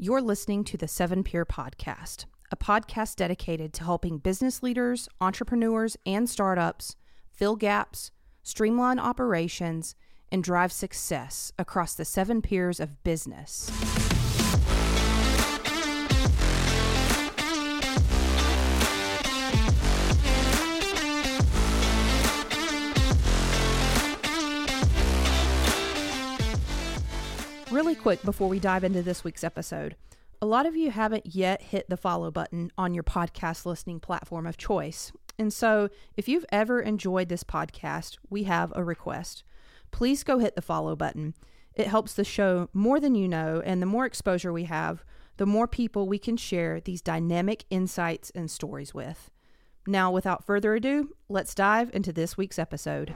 You're listening to the Seven Pier Podcast, a podcast dedicated to helping business leaders, entrepreneurs, and startups fill gaps, streamline operations, and drive success across the seven piers of business. Really quick before we dive into this week's episode, a lot of you haven't yet hit the follow button on your podcast listening platform of choice. And so, if you've ever enjoyed this podcast, we have a request. Please go hit the follow button. It helps the show more than you know, and the more exposure we have, the more people we can share these dynamic insights and stories with. Now, without further ado, let's dive into this week's episode.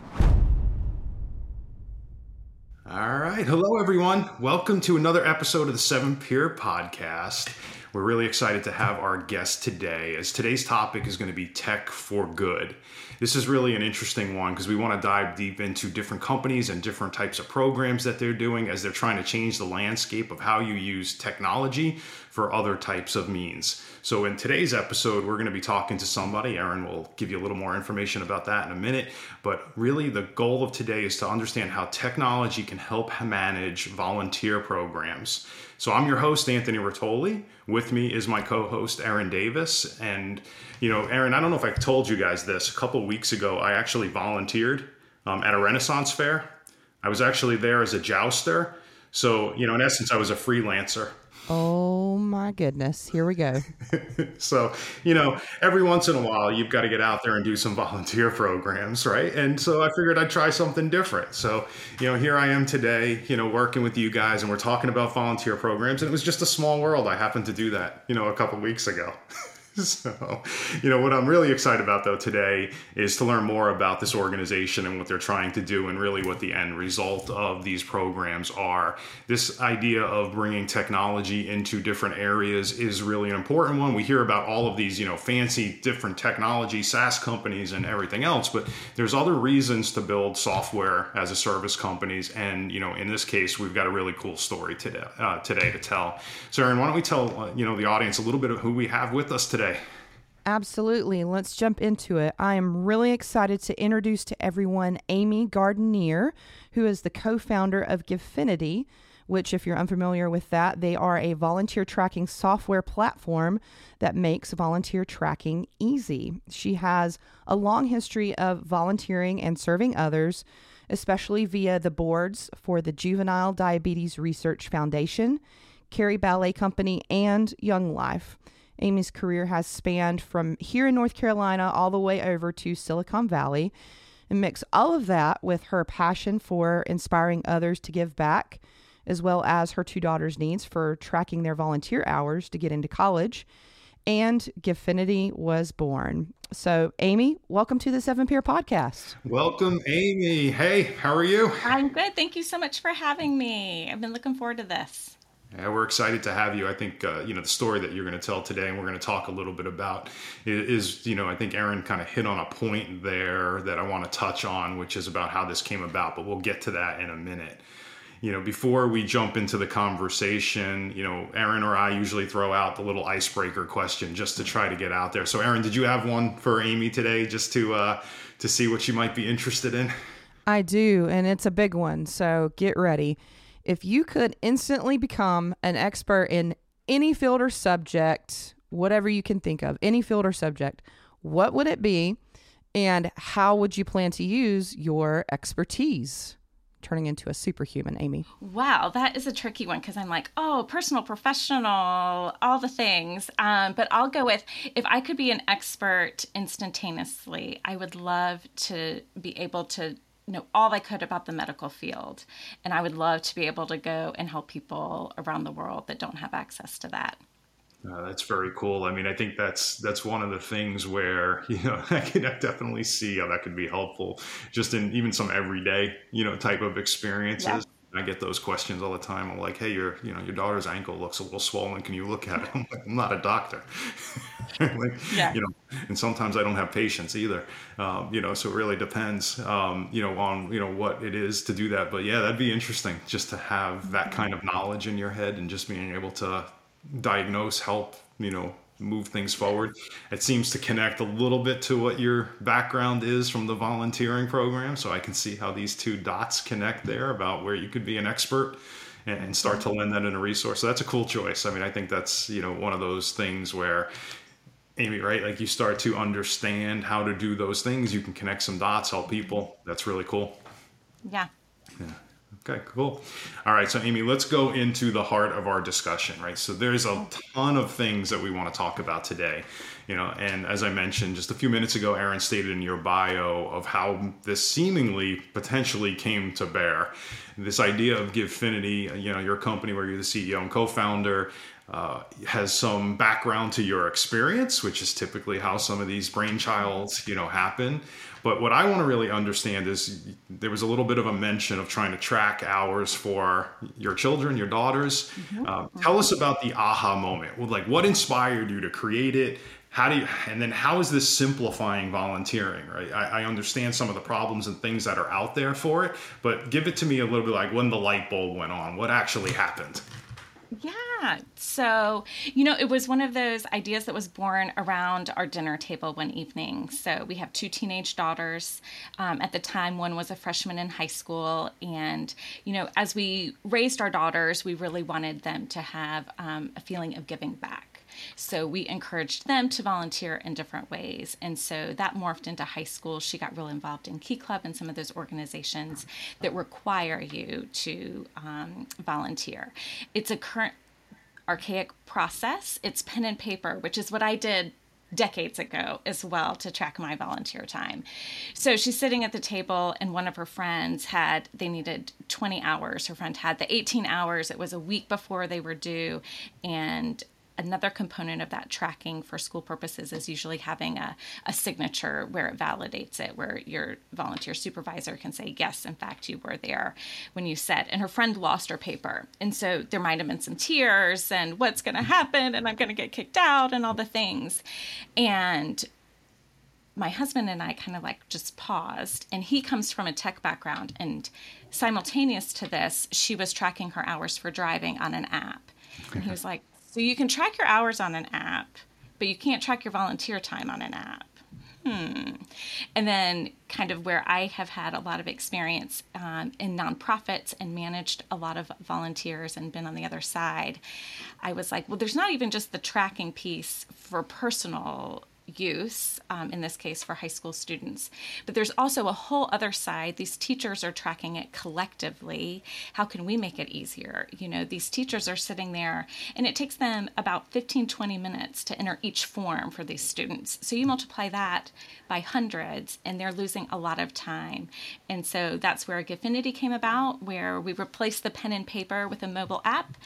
All right. Hello, everyone. Welcome to another episode of the Seven Pier Podcast. We're really excited to have our guest today, as today's topic is going to be tech for good. This is really an interesting one because we want to dive deep into different companies and different types of programs that they're doing as they're trying to change the landscape of how you use technology for other types of means. So, in today's episode, we're going to be talking to somebody. Aaron will give you a little more information about that in a minute. But really, the goal of today is to understand how technology can help manage volunteer programs. So, I'm your host, Anthony Rotoli. With me is my co host, Aaron Davis. And, you know, Aaron, I don't know if I told you guys this. A couple weeks ago, I actually volunteered um, at a Renaissance fair. I was actually there as a jouster. So, you know, in essence, I was a freelancer. Oh my goodness. Here we go. so, you know, every once in a while, you've got to get out there and do some volunteer programs, right? And so I figured I'd try something different. So, you know, here I am today, you know, working with you guys, and we're talking about volunteer programs. And it was just a small world. I happened to do that, you know, a couple weeks ago. so, you know, what I'm really excited about though today is to learn more about this organization and what they're trying to do and really what the end result of these programs are. This idea of bringing technology into different areas is really an important one. We hear about all of these, you know, fancy different technology, SaaS companies and everything else, but there's other reasons to build software as a service companies. And, you know, in this case, we've got a really cool story today, uh, today to tell. So, Aaron, why don't we tell, uh, you know, the audience a little bit of who we have with us today? Today? Absolutely. Let's jump into it. I am really excited to introduce to everyone Amy Gardinier, who is the co founder of Givefinity, which, if you're unfamiliar with that, they are a volunteer tracking software platform that makes volunteer tracking easy. She has a long history of volunteering and serving others, especially via the boards for the Juvenile Diabetes Research Foundation, Cary Ballet Company, and Young Life. Amy's career has spanned from here in North Carolina all the way over to Silicon Valley and mix all of that with her passion for inspiring others to give back, as well as her two daughters' needs for tracking their volunteer hours to get into college. And Givefinity was born. So, Amy, welcome to the Seven Pier Podcast. Welcome, Amy. Hey, how are you? I'm good. Thank you so much for having me. I've been looking forward to this. Yeah, we're excited to have you. I think uh, you know the story that you're going to tell today, and we're going to talk a little bit about is you know I think Aaron kind of hit on a point there that I want to touch on, which is about how this came about. But we'll get to that in a minute. You know, before we jump into the conversation, you know, Aaron or I usually throw out the little icebreaker question just to try to get out there. So, Aaron, did you have one for Amy today, just to uh, to see what she might be interested in? I do, and it's a big one. So get ready. If you could instantly become an expert in any field or subject, whatever you can think of, any field or subject, what would it be? And how would you plan to use your expertise? Turning into a superhuman, Amy. Wow, that is a tricky one because I'm like, oh, personal, professional, all the things. Um, but I'll go with if I could be an expert instantaneously, I would love to be able to know all I could about the medical field. And I would love to be able to go and help people around the world that don't have access to that. Uh, that's very cool. I mean, I think that's that's one of the things where you know I can definitely see how that could be helpful, just in even some everyday you know type of experiences. Yeah. I get those questions all the time. I'm like, hey, your you know your daughter's ankle looks a little swollen. Can you look at it? I'm like, I'm not a doctor. like, yeah. You know, and sometimes I don't have patience either. Um, you know, so it really depends. Um, you know, on you know what it is to do that. But yeah, that'd be interesting just to have that kind of knowledge in your head and just being able to diagnose, help, you know, move things forward. It seems to connect a little bit to what your background is from the volunteering program. So I can see how these two dots connect there about where you could be an expert and start to lend that in a resource. So that's a cool choice. I mean, I think that's, you know, one of those things where Amy, right? Like you start to understand how to do those things. You can connect some dots, help people. That's really cool. Yeah. Okay, cool. All right, so Amy, let's go into the heart of our discussion, right? So there's a ton of things that we want to talk about today, you know, and as I mentioned just a few minutes ago, Aaron stated in your bio of how this seemingly potentially came to bear. This idea of Givefinity, you know, your company where you're the CEO and co-founder, uh, has some background to your experience, which is typically how some of these brainchilds, you know, happen. But what I want to really understand is there was a little bit of a mention of trying to track hours for your children, your daughters. Mm-hmm. Uh, tell us about the aha moment. Like, what inspired you to create it? How do you, and then how is this simplifying volunteering, right? I, I understand some of the problems and things that are out there for it, but give it to me a little bit like when the light bulb went on, what actually happened? Yeah. So, you know, it was one of those ideas that was born around our dinner table one evening. So, we have two teenage daughters. Um, at the time, one was a freshman in high school. And, you know, as we raised our daughters, we really wanted them to have um, a feeling of giving back. So we encouraged them to volunteer in different ways. And so that morphed into high school. She got real involved in Key Club and some of those organizations that require you to um, volunteer. It's a current archaic process. It's pen and paper, which is what I did decades ago as well to track my volunteer time. So she's sitting at the table and one of her friends had they needed 20 hours. Her friend had the 18 hours. It was a week before they were due and another component of that tracking for school purposes is usually having a, a signature where it validates it, where your volunteer supervisor can say, Yes, in fact, you were there when you said. And her friend lost her paper. And so there might have been some tears and what's going to happen and I'm going to get kicked out and all the things. And my husband and I kind of like just paused, and he comes from a tech background. And simultaneous to this, she was tracking her hours for driving on an app. And he was like, so you can track your hours on an app, but you can't track your volunteer time on an app. Hmm. And then, kind of where I have had a lot of experience um, in nonprofits and managed a lot of volunteers and been on the other side, I was like, well, there's not even just the tracking piece for personal use, um, in this case for high school students. But there's also a whole other side. These teachers are tracking it collectively. How can we make it easier? You know, these teachers are sitting there and it takes them about 15, 20 minutes to enter each form for these students. So you multiply that by hundreds and they're losing a lot of time. And so that's where Givefinity came about, where we replaced the pen and paper with a mobile app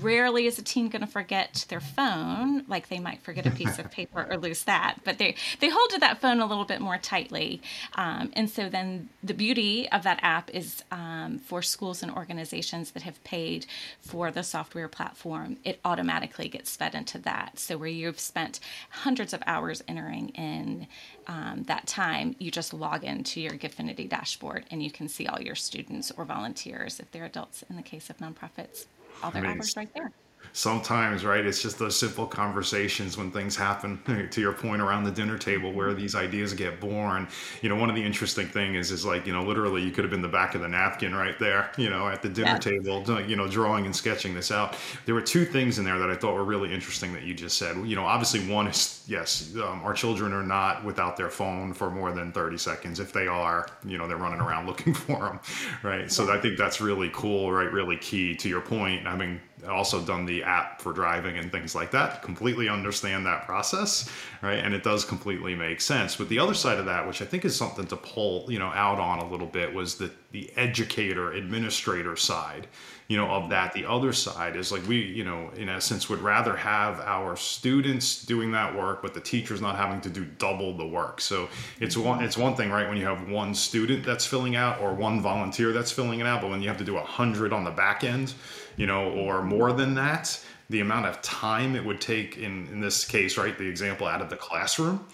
rarely is a teen going to forget their phone. Like they might forget a piece of paper or lose that but they they hold to that phone a little bit more tightly. Um, and so then the beauty of that app is um, for schools and organizations that have paid for the software platform it automatically gets fed into that. So where you've spent hundreds of hours entering in um, that time you just log into your givefinity dashboard and you can see all your students or volunteers if they're adults in the case of nonprofits all their I mean, right there sometimes right it's just those simple conversations when things happen to your point around the dinner table where these ideas get born. You know one of the interesting things is is like you know literally you could have been the back of the napkin right there you know at the dinner yeah. table you know drawing and sketching this out. There were two things in there that i thought were really interesting that you just said. You know obviously one is yes um, our children are not without their phone for more than 30 seconds. If they are you know they're running around looking for them right? So i think that's really cool right really key to your point. Having also done the app for driving and things like that. Completely understand that process right? And it does completely make sense. But the other side of that which i think is something to pull you know out on a little bit was the the educator administrator side you know of that. The other side is like we you know in essence would rather have our students doing that work but the teachers not having to do double the work. So it's one it's one thing right when you have one student that's filling out or one volunteer that's filling it out but when you have to do a hundred on the back end you know, or more than that, the amount of time it would take in, in this case, right, the example out of the classroom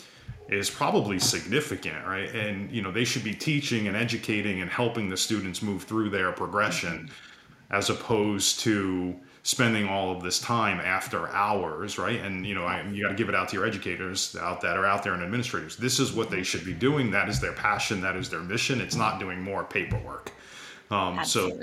is probably significant, right? And, you know, they should be teaching and educating and helping the students move through their progression as opposed to spending all of this time after hours, right? And you know, I, you got to give it out to your educators out that are out there and administrators. This is what they should be doing. That is their passion. That is their mission. It's not doing more paperwork. Um, so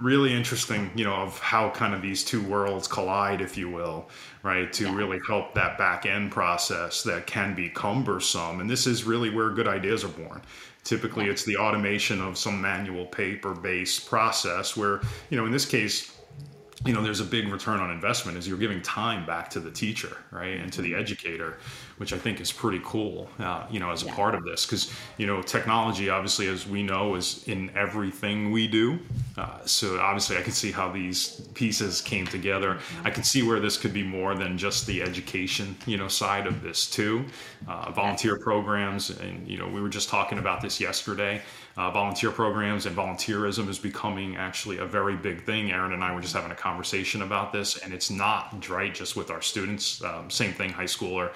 really interesting, you know, of how kind of these two worlds collide, if you will, right? To yeah. really help that back end process that can be cumbersome. And this is really where good ideas are born. Typically, yeah. it's the automation of some manual paper based process where, you know, in this case, you know there's a big return on investment as you're giving time back to the teacher right and to the mm-hmm. educator which i think is pretty cool uh, you know as a yeah. part of this because you know technology obviously as we know is in everything we do uh, so obviously i can see how these pieces came together mm-hmm. i can see where this could be more than just the education you know side of this too uh, volunteer programs and you know we were just talking about this yesterday uh, volunteer programs and volunteerism is becoming actually a very big thing. Aaron and I were just having a conversation about this, and it's not right just with our students. Um, same thing, high school are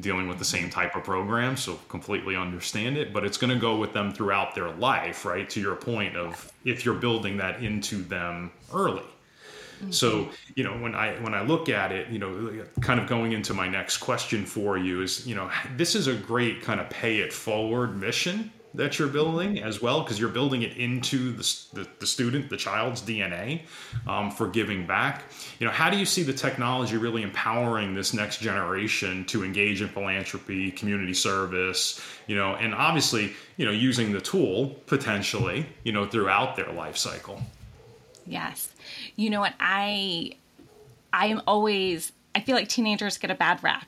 dealing with the same type of program, so completely understand it. But it's going to go with them throughout their life, right? To your point of if you're building that into them early. So, you know, when I when I look at it, you know, kind of going into my next question for you is, you know, this is a great kind of pay it forward mission that you're building as well because you're building it into the, the, the student the child's dna um, for giving back. You know how do you see the technology really empowering this next generation to engage in philanthropy community service you know and obviously you know using the tool potentially you know throughout their life cycle? Yes. You know what? I i am always i feel like teenagers get a bad rap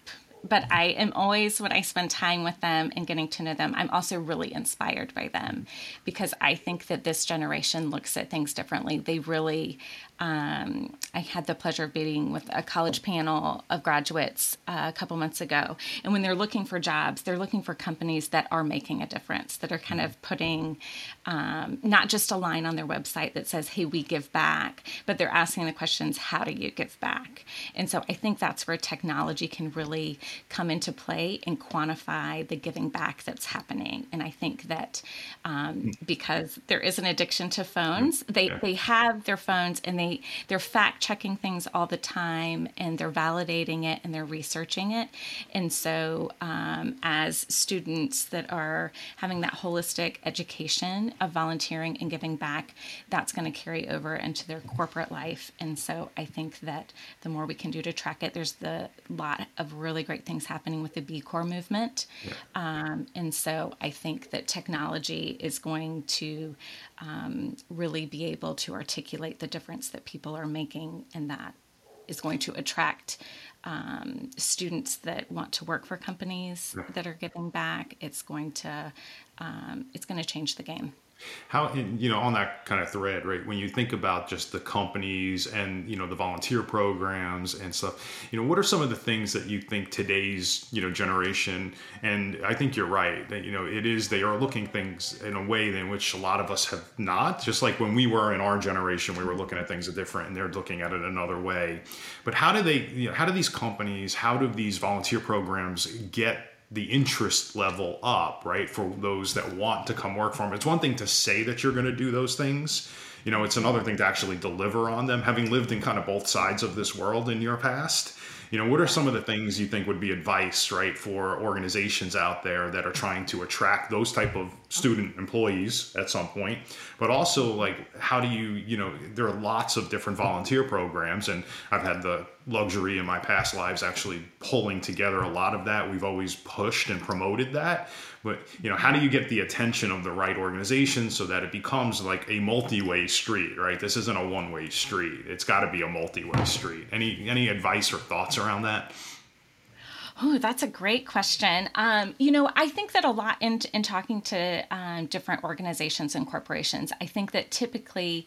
but I am always, when I spend time with them and getting to know them, I'm also really inspired by them because I think that this generation looks at things differently. They really um, I had the pleasure of meeting with a college panel of graduates uh, a couple months ago. And when they're looking for jobs, they're looking for companies that are making a difference, that are kind of putting um, not just a line on their website that says, hey, we give back, but they're asking the questions, how do you give back? And so I think that's where technology can really come into play and quantify the giving back that's happening. And I think that um, because there is an addiction to phones, they, they have their phones and they they they're fact checking things all the time and they're validating it and they're researching it. And so um, as students that are having that holistic education of volunteering and giving back that's going to carry over into their corporate life. And so i think that the more we can do to track it there's the lot of really great things happening with the b corps movement yeah. um, and so i think that technology is going to um, really be able to articulate the difference that people are making, and that is going to attract um, students that want to work for companies that are giving back. It's going to um, it's going to change the game. How you know on that kind of thread, right? When you think about just the companies and you know the volunteer programs and stuff, you know, what are some of the things that you think today's you know generation? And I think you're right that you know it is they are looking things in a way in which a lot of us have not. Just like when we were in our generation, we were looking at things a different, and they're looking at it another way. But how do they? You know, how do these companies? How do these volunteer programs get the interest level up, right? For those that want to come work for them. It's one thing to say that you're going to do those things. You know, it's another thing to actually deliver on them. Having lived in kind of both sides of this world in your past, you know, what are some of the things you think would be advice, right, for organizations out there that are trying to attract those type of student employees at some point? But also, like, how do you, you know, there are lots of different volunteer programs, and I've had the luxury in my past lives actually pulling together a lot of that. We've always pushed and promoted that. But you know, how do you get the attention of the right organization so that it becomes like a multi-way street, right? This isn't a one-way street. It's got to be a multi-way street. Any any advice or thoughts around that? Oh, that's a great question. Um, you know, I think that a lot in, in talking to um, different organizations and corporations, I think that typically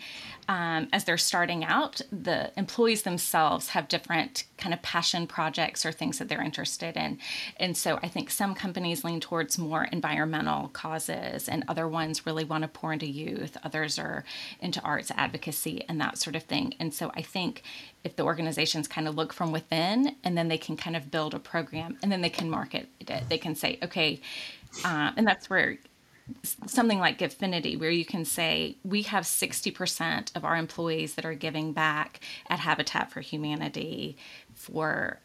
um, as they're starting out, the employees themselves have different kind of passion projects or things that they're interested in. And so I think some companies lean towards more environmental causes, and other ones really want to pour into youth. Others are into arts advocacy and that sort of thing. And so I think if the organizations kind of look from within and then they can kind of build a program and then they can market it. They can say okay uh, and that's where something like Givefinity, where you can say, we have 60% of our employees that are giving back at Habitat for Humanity for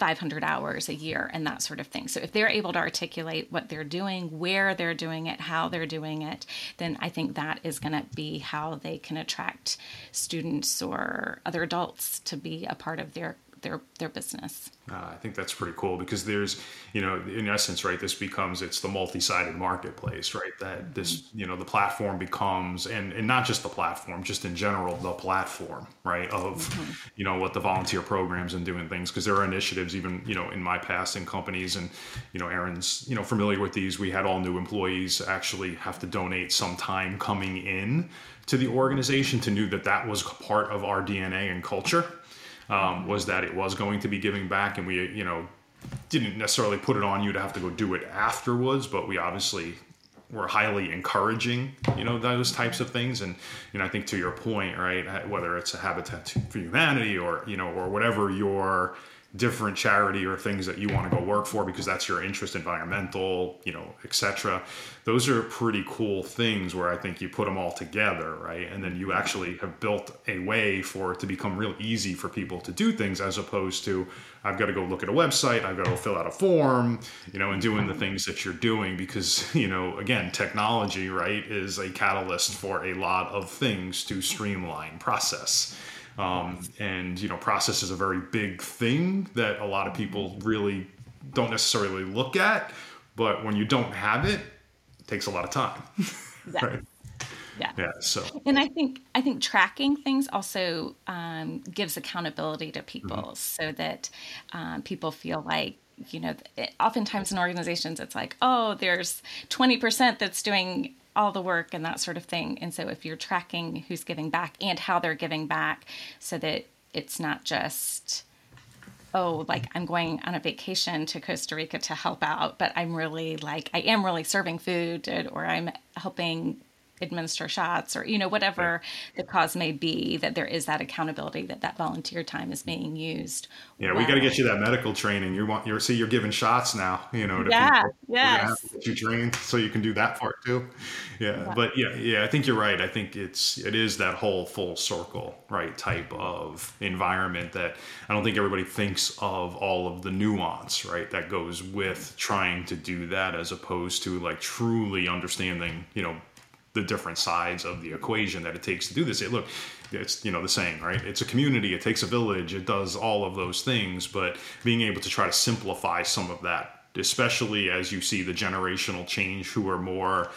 500 hours a year and that sort of thing. So if they're able to articulate what they're doing, where they're doing it, how they're doing it, then I think that is going to be how they can attract students or other adults to be a part of their their their business. Uh, I think that's pretty cool because there's, you know, in essence, right, this becomes it's the multi-sided marketplace, right? That this, you know, the platform becomes, and and not just the platform, just in general, the platform, right, of, mm-hmm. you know, what the volunteer programs and doing things because there are initiatives even, you know, in my past in companies and, you know, Aaron's, you know, familiar with these. We had all new employees actually have to donate some time coming in to the organization to know that that was part of our DNA and culture um, was that it was going to be giving back, and we, you know, didn't necessarily put it on you to have to go do it afterwards, but we obviously were highly encouraging, you know, those types of things. And, you know, I think to your point, right, whether it's a Habitat for Humanity or, you know, or whatever your different charity or things that you want to go work for because that's your interest environmental you know etc those are pretty cool things where i think you put them all together right? And then you actually have built a way for it to become real easy for people to do things as opposed to i've got to go look at a website i've got to fill out a form you know and doing the things that you're doing because you know again technology right is a catalyst for a lot of things to streamline process um, and you know, process is a very big thing that a lot of people really don't necessarily look at. But when you don't have it, it takes a lot of time. Yeah. right? Yeah. Yeah. So. And I think I think tracking things also um, gives accountability to people, mm-hmm. so that um, people feel like you know. Oftentimes in organizations, it's like, oh, there's twenty percent that's doing all the work and that sort of thing. And so if you're tracking who's giving back and how they're giving back so that it's not just oh like i'm going on a vacation to costa rica to help out but i'm really like i am really serving food or i'm helping administer shots or you know whatever right. the cause may be that there is that accountability that that volunteer time is being used yeah well. we got to get you that medical training you want you're see you're giving shots now you know yeah yeah you trained so you can do that part too yeah. yeah but yeah yeah i think you're right i think it's it is that whole full circle right type of environment that i don't think everybody thinks of all of the nuance right that goes with trying to do that as opposed to like truly understanding you know the different sides of the equation that it takes to do this. It, look, it's you know the saying, right? It's a community. It takes a village. It does all of those things, but being able to try to simplify some of that, especially as you see the generational change, who are more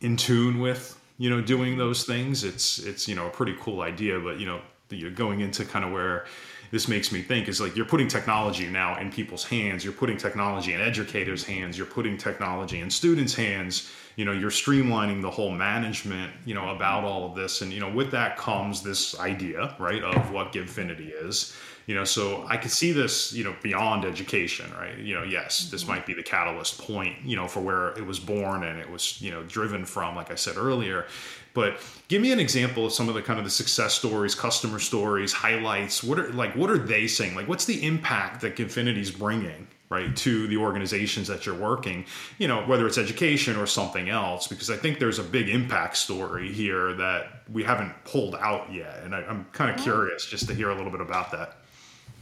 in tune with you know doing those things. It's it's you know a pretty cool idea, but you know you're going into kind of where this makes me think is like you're putting technology now in people's hands. You're putting technology in educators' hands. You're putting technology in students' hands you know you're streamlining the whole management you know about all of this and you know with that comes this idea right of what givefinity is you know so i could see this you know beyond education right you know yes this mm-hmm. might be the catalyst point you know for where it was born and it was you know driven from like i said earlier but give me an example of some of the kind of the success stories customer stories highlights. What are like what are they saying? Like what's the impact that Givefinity's bringing right to the organizations that you're working? You know whether it's education or something else because i think there's a big impact story here that we haven't pulled out yet and I, am kind of curious just to hear a little bit about that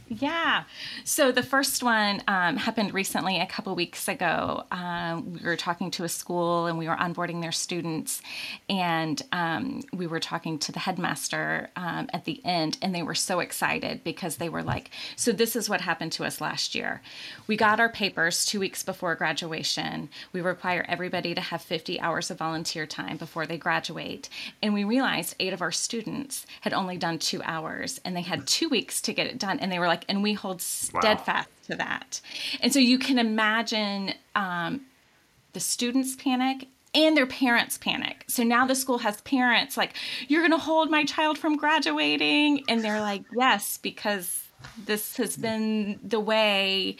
yeah. So the first one um, happened recently, a couple weeks ago. Um, we were talking to a school and we were onboarding their students, and um, we were talking to the headmaster um, at the end, and they were so excited because they were like, "So this is what happened to us last year. We got our papers two weeks before graduation. We require everybody to have 50 hours of volunteer time before they graduate, and we realized eight of our students had only done two hours, and they had two weeks to get it done, and they were like." Like, and we hold steadfast wow. to that. And so you can imagine um, the students panic and their parents panic. So now the school has parents like, you're going to hold my child from graduating. And they're like, yes, because this has been the way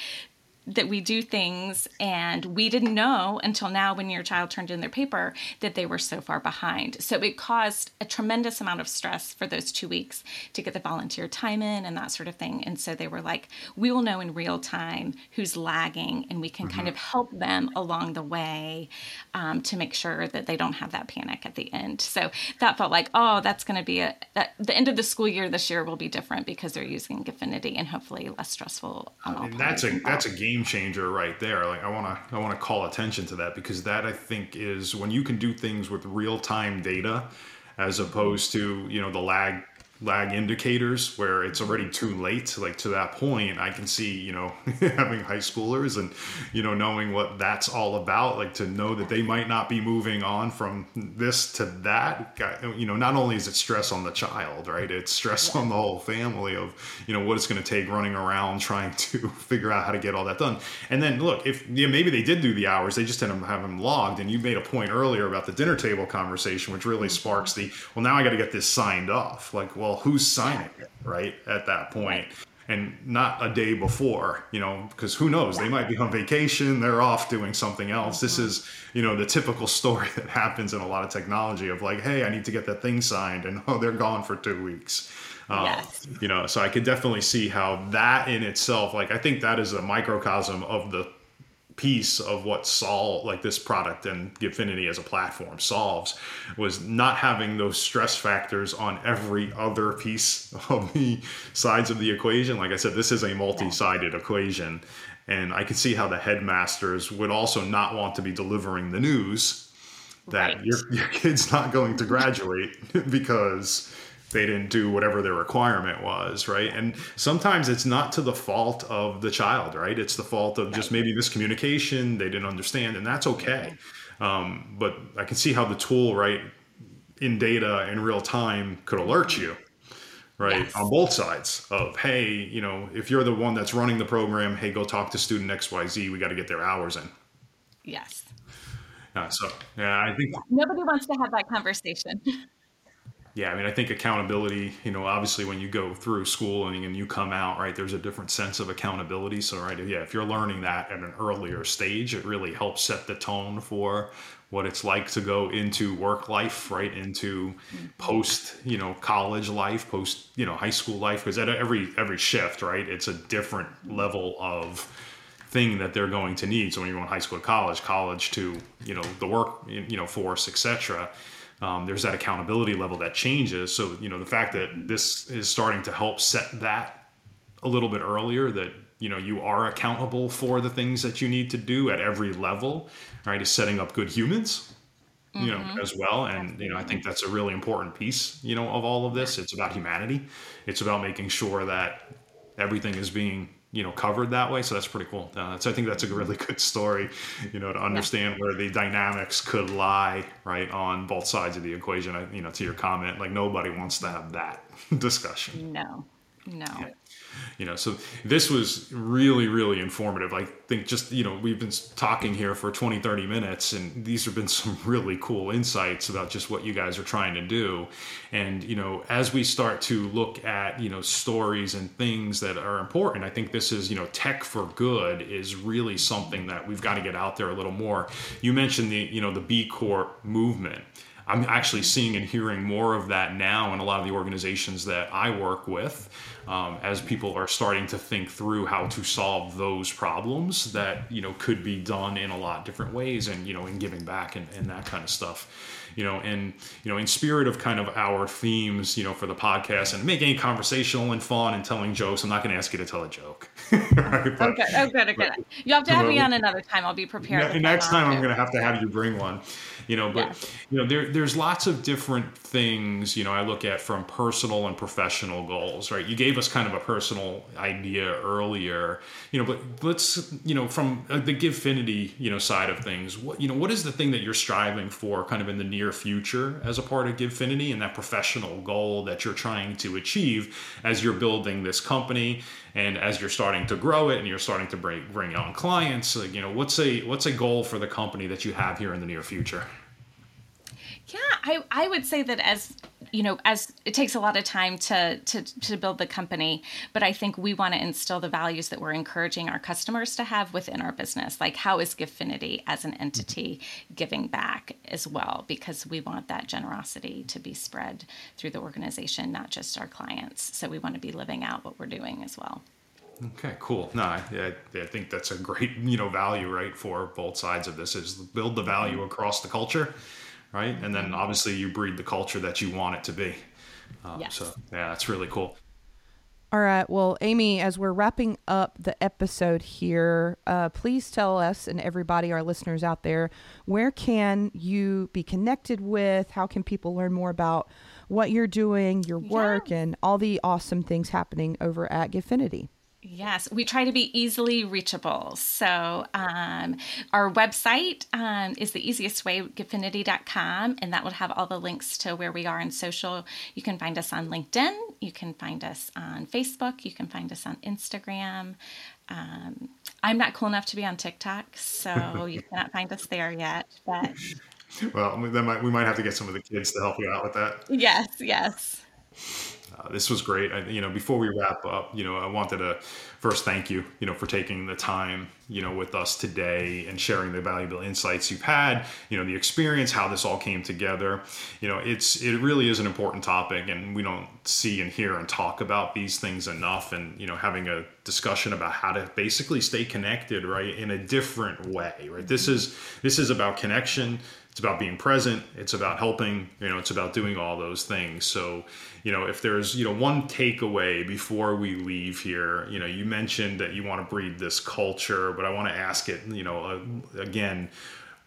that we do things and we didn't know until now when your child turned in their paper that they were so far behind. So it caused a tremendous amount of stress for those two weeks to get the volunteer time in and that sort of thing. And so they were like, we will know in real time who's lagging and we can mm-hmm. kind of help them along the way um, to make sure that they don't have that panic at the end. So that felt like, oh, that's going to be a, that, the end of the school year this year will be different because they're using Givefinity and hopefully less stressful on all That's a, that's a game game changer right there. Like I want to I want to call attention to that because that I think is when you can do things with real time data as opposed to you know the lag lag indicators where it's already too late. Like to that point i can see you know having high schoolers and you know knowing what that's all about. Like to know that they might not be moving on from this to that you know not only is it stress on the child right? It's stress on the whole family of you know what it's going to take running around trying to figure out how to get all that done. And then look if yeah, maybe they did do the hours they just didn't have them logged. And you made a point earlier about the dinner table conversation which really mm-hmm. sparks the well now i got to get this signed off. Like well well, who's signing it, right? At that point. And not a day before, you know, because who knows? They might be on vacation, they're off doing something else. This mm-hmm. is, you know, the typical story that happens in a lot of technology of like, hey, I need to get that thing signed, and oh, they're gone for two weeks. Um, yes. You know, so I could definitely see how that in itself, like, I think that is a microcosm of the piece of what solve like this product and Givefinity as a platform solves was not having those stress factors on every other piece of the sides of the equation. Like I said, this is a multi-sided equation. And I could see how the headmasters would also not want to be delivering the news that right. your, your kid's not going to graduate because they didn't do whatever their requirement was, right? And sometimes it's not to the fault of the child, right? It's the fault of just maybe miscommunication, they didn't understand, and that's okay. Um, but I can see how the tool, right, in data in real time could alert you, right, yes. on both sides of, hey, you know, if you're the one that's running the program, hey, go talk to student XYZ, we got to get their hours in. Yes. Uh, so, yeah, I think nobody wants to have that conversation. yeah, I mean, I think accountability, you know, obviously when you go through schooling and you come out, right, there's a different sense of accountability. So, right, yeah, if you're learning that at an earlier stage, it really helps set the tone for what it's like to go into work life, right, into mm-hmm. post, you know, college life, post, you know, high school life, because at every every shift, right, it's a different level of thing that they're going to need. So when you're going high school to college, college to, you know, the work, you know, force, etc um, there's that accountability level that changes. So, you know, the fact that this is starting to help set that a little bit earlier that, you know, you are accountable for the things that you need to do at every level, right, is setting up good humans, you know, mm-hmm. as well. And, you know, I think that's a really important piece, you know, of all of this. It's about humanity. It's about making sure that everything is being you know covered that way. So that's pretty cool. Uh, so i think that's a really good story you know to understand yeah. where the dynamics could lie right on both sides of the equation. I, you know to your comment like nobody wants to have that discussion. No. No. Yeah you know so this was really really informative. I think just you know we've been talking here for 20 30 minutes and these have been some really cool insights about just what you guys are trying to do. And you know as we start to look at you know stories and things that are important i think this is you know tech for good is really something that we've got to get out there a little more. You mentioned the you know the b corp movement I'm actually seeing and hearing more of that now in a lot of the organizations that I work with um, as people are starting to think through how to solve those problems that you know could be done in a lot different ways and you know in giving back and, and that kind of stuff. You know and you know in spirit of kind of our themes you know for the podcast and making it conversational and fun and telling jokes i'm not going to ask you to tell a joke right? but, okay oh good okay you have to have me on another time i'll be prepared next time i'm going to have to have you bring one you know but yes. you know there, there's lots of different things you know i look at from personal and professional goals right you gave us kind of a personal idea earlier you know but let's you know from uh, the Givefinity you know side of things what you know what is the thing that you're striving for kind of in the near future as a part of Givefinity and that professional goal that you're trying to achieve as you're building this company and as you're starting to grow it and you're starting to bring bring on clients like, you know what's a what's a goal for the company that you have here in the near future? Yeah, I, I would say that as you know, as it takes a lot of time to to to build the company, but I think we want to instill the values that we're encouraging our customers to have within our business. Like how is Givefinity as an entity giving back as well? Because we want that generosity to be spread through the organization, not just our clients. So we want to be living out what we're doing as well. Okay, cool. No, I, I, think that's a great you know value right for both sides of this is build the value across the culture, right? And then obviously you breed the culture that you want it to be. Um, yes. So yeah, that's really cool. All right. Well, Amy, as we're wrapping up the episode here, uh, please tell us and everybody, our listeners out there, where can you be connected with? How can people learn more about what you're doing, your work, yeah. and all the awesome things happening over at Givefinity? Yes, we try to be easily reachable. So um, our website um, is the easiest way, givefinity.com, and that will have all the links to where we are in social. You can find us on LinkedIn, you can find us on Facebook, you can find us on Instagram. Um, I'm not cool enough to be on TikTok, so you cannot find us there yet. But well, might, we might have to get some of the kids to help you out with that. Yes, yes. Uh, this was great. I, you know, before we wrap up, you know, I wanted to first thank you, you know, for taking the time, you know, with us today and sharing the valuable insights you've had, you know, the experience, how this all came together. You know, it's it really is an important topic, and we don't see and hear and talk about these things enough. And you know, having a discussion about how to basically stay connected, right, in a different way, right. This is this is about connection it's about being present. It's about helping. You know it's about doing all those things. So you know if there's you know one takeaway before we leave here you know you mentioned that you want to breed this culture but i want to ask it you know uh, again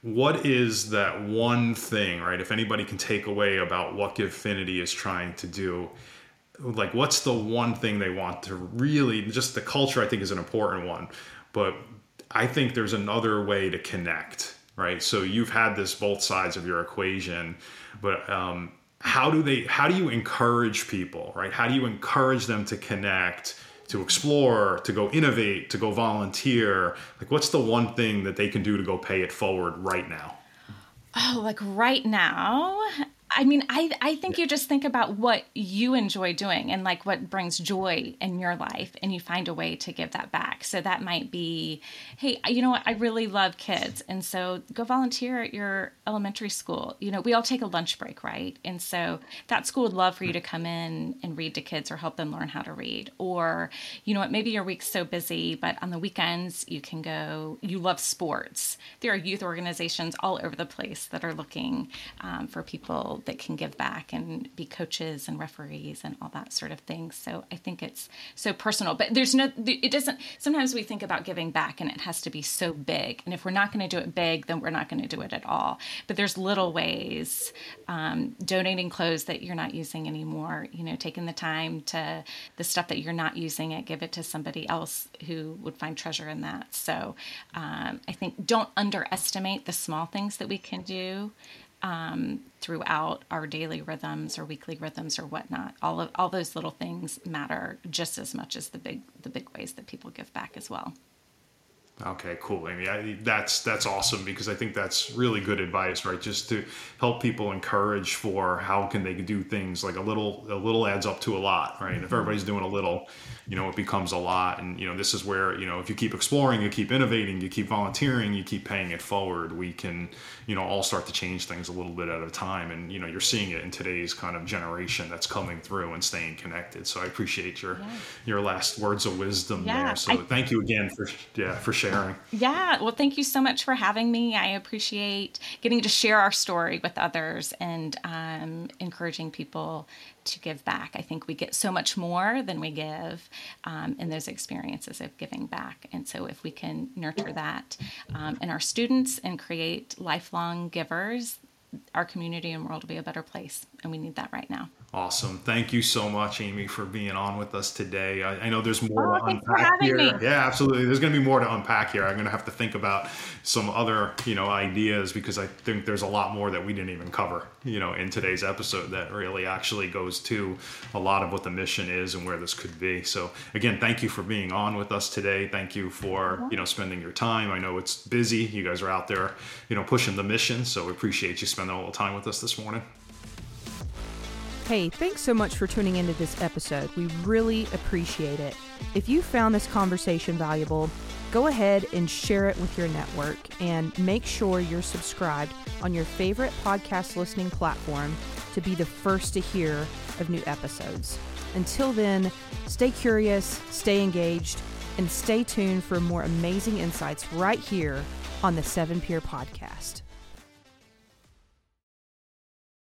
what is that one thing right? If anybody can take away about what givefinity is trying to do like what's the one thing they want to really just the culture i think is an important one. But i think there's another way to connect right? So you've had this both sides of your equation, but um, how do they? How do you encourage people, right? How do you encourage them to connect? to explore, to go innovate, to go volunteer? Like, what's the one thing that they can do to go pay it forward right now? Oh, like right now, I mean, I, I think you just think about what you enjoy doing and like what brings joy in your life, and you find a way to give that back. So that might be, hey, you know what? I really love kids. And so go volunteer at your elementary school. You know, we all take a lunch break, right? And so that school would love for you to come in and read to kids or help them learn how to read. Or, you know what? Maybe your week's so busy, but on the weekends, you can go, you love sports. There are youth organizations all over the place that are looking um, for people that can give back and be coaches and referees and all that sort of thing. So I think it's so personal. But there's no, it doesn't, sometimes we think about giving back and it has to be so big. And if we're not going to do it big, then we're not going to do it at all. But there's little ways, um, donating clothes that you're not using anymore, you know, taking the time to the stuff that you're not using it, give it to somebody else who would find treasure in that. So um, I think don't underestimate the small things that we can do um, throughout our daily rhythms or weekly rhythms or whatnot. All of all those little things matter just as much as the big the big ways that people give back as well. Okay, cool, Amy. I, that's that's awesome because I think that's really good advice, right? Just to help people encourage for how can they do things like a little a little adds up to a lot, right? If mm-hmm. everybody's doing a little, you know, it becomes a lot. And you know, this is where you know if you keep exploring, you keep innovating, you keep volunteering, you keep paying it forward, we can you know all start to change things a little bit at a time. And you know, you're seeing it in today's kind of generation that's coming through and staying connected. So I appreciate your yeah. your last words of wisdom yeah, there. So I, thank you again for yeah for sharing sharing. Yeah. Well, thank you so much for having me. I appreciate getting to share our story with others and um, encouraging people to give back. I think we get so much more than we give um, in those experiences of giving back. And so, if we can nurture that um, in our students and create lifelong givers, our community and world will be a better place. And we need that right now. Awesome. Thank you so much, Amy, for being on with us today. I, I know there's more oh, to unpack here. Me. Yeah, absolutely. There's going to be more to unpack here. I'm going to have to think about some other, you know, ideas because I think there's a lot more that we didn't even cover, you know, in today's episode that really actually goes to a lot of what the mission is and where this could be. So again, thank you for being on with us today. Thank you for, you know, spending your time. I know it's busy. You guys are out there, you know, pushing the mission. So we appreciate you spending a little time with us this morning. Hey, thanks so much for tuning into this episode. We really appreciate it. If you found this conversation valuable, go ahead and share it with your network and make sure you're subscribed on your favorite podcast listening platform to be the first to hear of new episodes. Until then, stay curious, stay engaged, and stay tuned for more amazing insights right here on the Seven Pier Podcast.